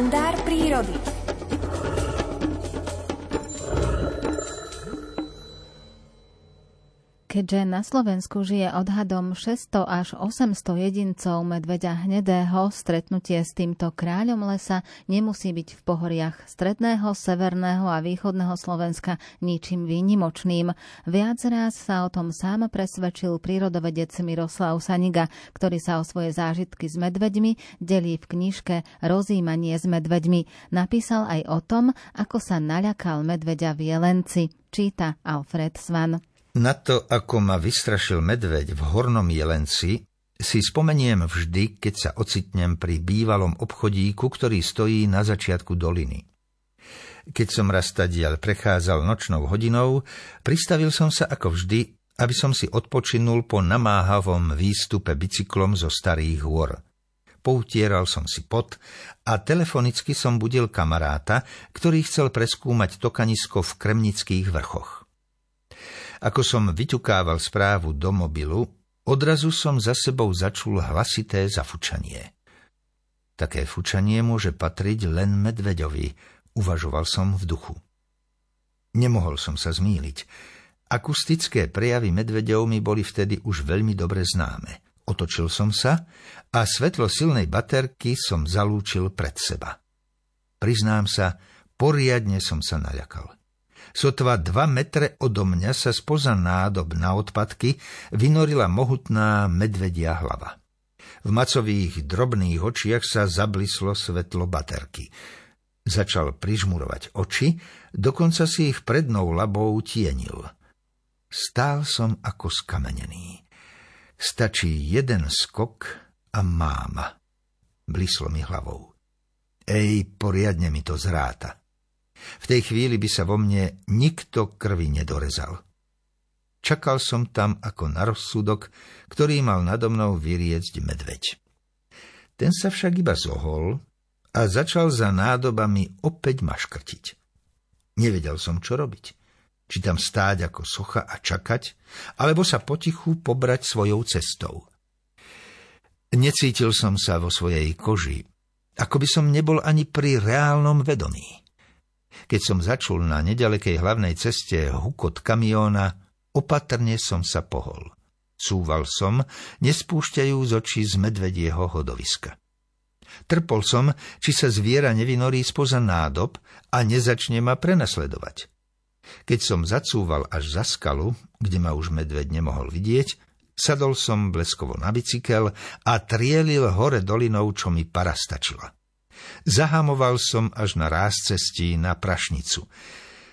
kalendár prírody. Keďže na Slovensku žije odhadom 600 až 800 jedincov medveďa hnedého, stretnutie s týmto kráľom lesa nemusí byť v pohoriach stredného, severného a východného Slovenska ničím výnimočným. Viac raz sa o tom sám presvedčil prírodovedec Miroslav Saniga, ktorý sa o svoje zážitky s medveďmi delí v knižke Rozímanie s medveďmi. Napísal aj o tom, ako sa naľakal medveďa v Jelenci. Číta Alfred Svan. Na to, ako ma vystrašil medveď v Hornom Jelenci, si spomeniem vždy, keď sa ocitnem pri bývalom obchodíku, ktorý stojí na začiatku doliny. Keď som raz tadiaľ prechádzal nočnou hodinou, pristavil som sa ako vždy, aby som si odpočinul po namáhavom výstupe bicyklom zo starých hôr. Poutieral som si pot a telefonicky som budil kamaráta, ktorý chcel preskúmať tokanisko v Kremnických vrchoch. Ako som vyťukával správu do mobilu, odrazu som za sebou začul hlasité zafučanie. Také fučanie môže patriť len medveďovi, uvažoval som v duchu. Nemohol som sa zmýliť. Akustické prejavy medveďov mi boli vtedy už veľmi dobre známe. Otočil som sa a svetlo silnej baterky som zalúčil pred seba. Priznám sa, poriadne som sa naľakal. Sotva dva metre odo mňa sa spoza nádob na odpadky vynorila mohutná medvedia hlava. V macových drobných očiach sa zablislo svetlo baterky. Začal prižmurovať oči, dokonca si ich prednou labou tienil. Stál som ako skamenený. Stačí jeden skok a máma. Blislo mi hlavou. Ej, poriadne mi to zráta. V tej chvíli by sa vo mne nikto krvi nedorezal. Čakal som tam ako na rozsudok, ktorý mal nado mnou vyriecť medveď. Ten sa však iba zohol a začal za nádobami opäť maškrtiť. Nevedel som, čo robiť. Či tam stáť ako socha a čakať, alebo sa potichu pobrať svojou cestou. Necítil som sa vo svojej koži, ako by som nebol ani pri reálnom vedomí. Keď som začul na nedalekej hlavnej ceste hukot kamióna, opatrne som sa pohol. Cúval som, nespúšťajú z očí z medvedieho hodoviska. Trpol som, či sa zviera nevynorí spoza nádob a nezačne ma prenasledovať. Keď som zacúval až za skalu, kde ma už medveď nemohol vidieť, sadol som bleskovo na bicykel a trielil hore dolinou, čo mi para stačila. Zahamoval som až na ráz cestí na prašnicu.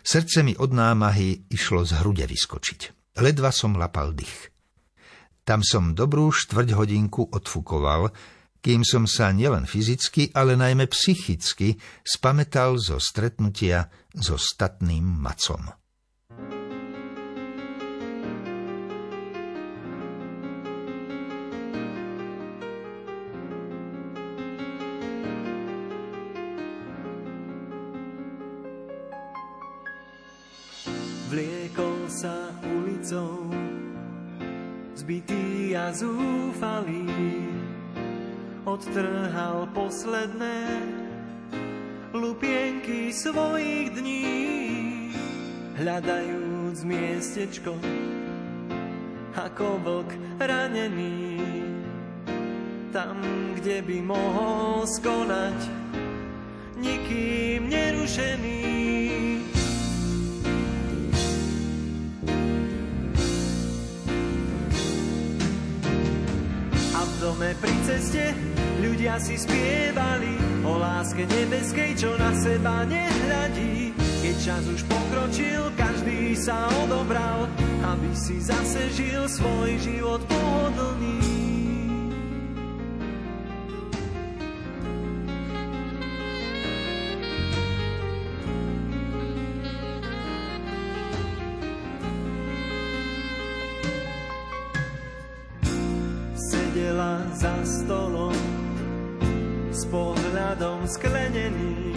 Srdce mi od námahy išlo z hrude vyskočiť. Ledva som lapal dých. Tam som dobrú štvrť hodinku odfukoval, kým som sa nielen fyzicky, ale najmä psychicky spametal zo stretnutia so statným macom. Vliekol sa ulicou, zbytý a zúfalý, odtrhal posledné lupienky svojich dní, hľadajúc miestečko, ako vlk ranený, tam, kde by mohol skonať, nikým nerušený. Dome pri ceste ľudia si spievali o láske nebeskej, čo na seba nehľadí. Keď čas už pokročil, každý sa odobral, aby si zase žil svoj život pohodlný. Sedela za stolom s pohľadom sklenený.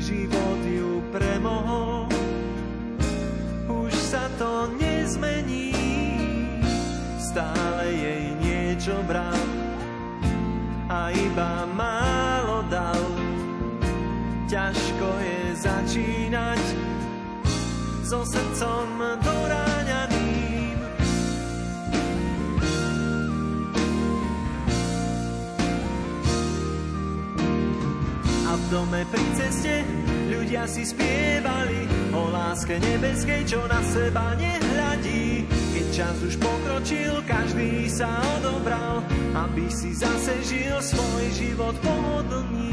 Život ju premohol, už sa to nezmení. Stále jej niečo bral a iba málo dal ťažko je začínať so srdcom doráňaným. Dome pri ceste ľudia si spievali o láske nebeskej, čo na seba nehľadí. Keď čas už pokročil, každý sa odobral, aby si zase žil svoj život pohodlný.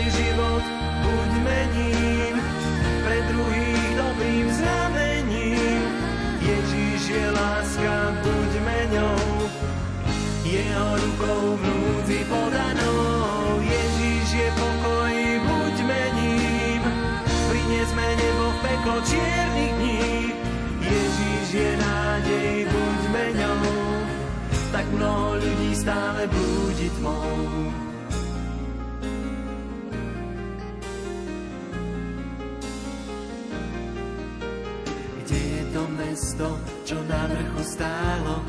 Ježíš je život, buďme ním, pre druhých dobrým znamením je láska, buďme ňou. Jeho rukou v núdzi podanou, Ježíš je pokoj, buďme ním. Priniesme nebo v peklo čiernych dní, Ježíš je nádej, buďme ňou. Tak mnoho ľudí stále blúdi tmou. Mesto, čo na vrchu stálo.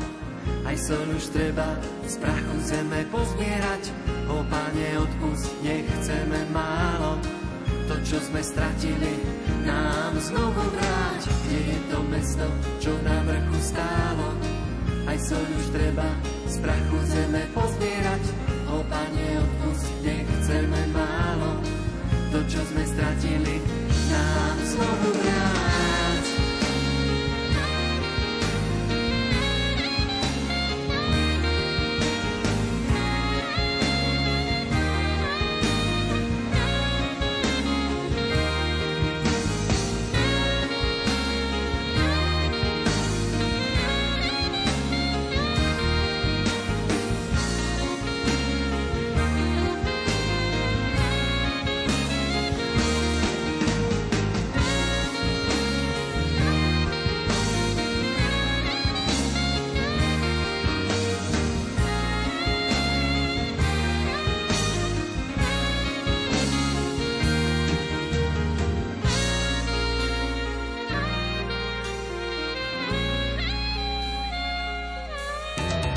Aj sol už treba z prachu zeme pozbierať. O Pane, odpust, nechceme málo. To, čo sme stratili, nám znovu vráť. Kde je to mesto, čo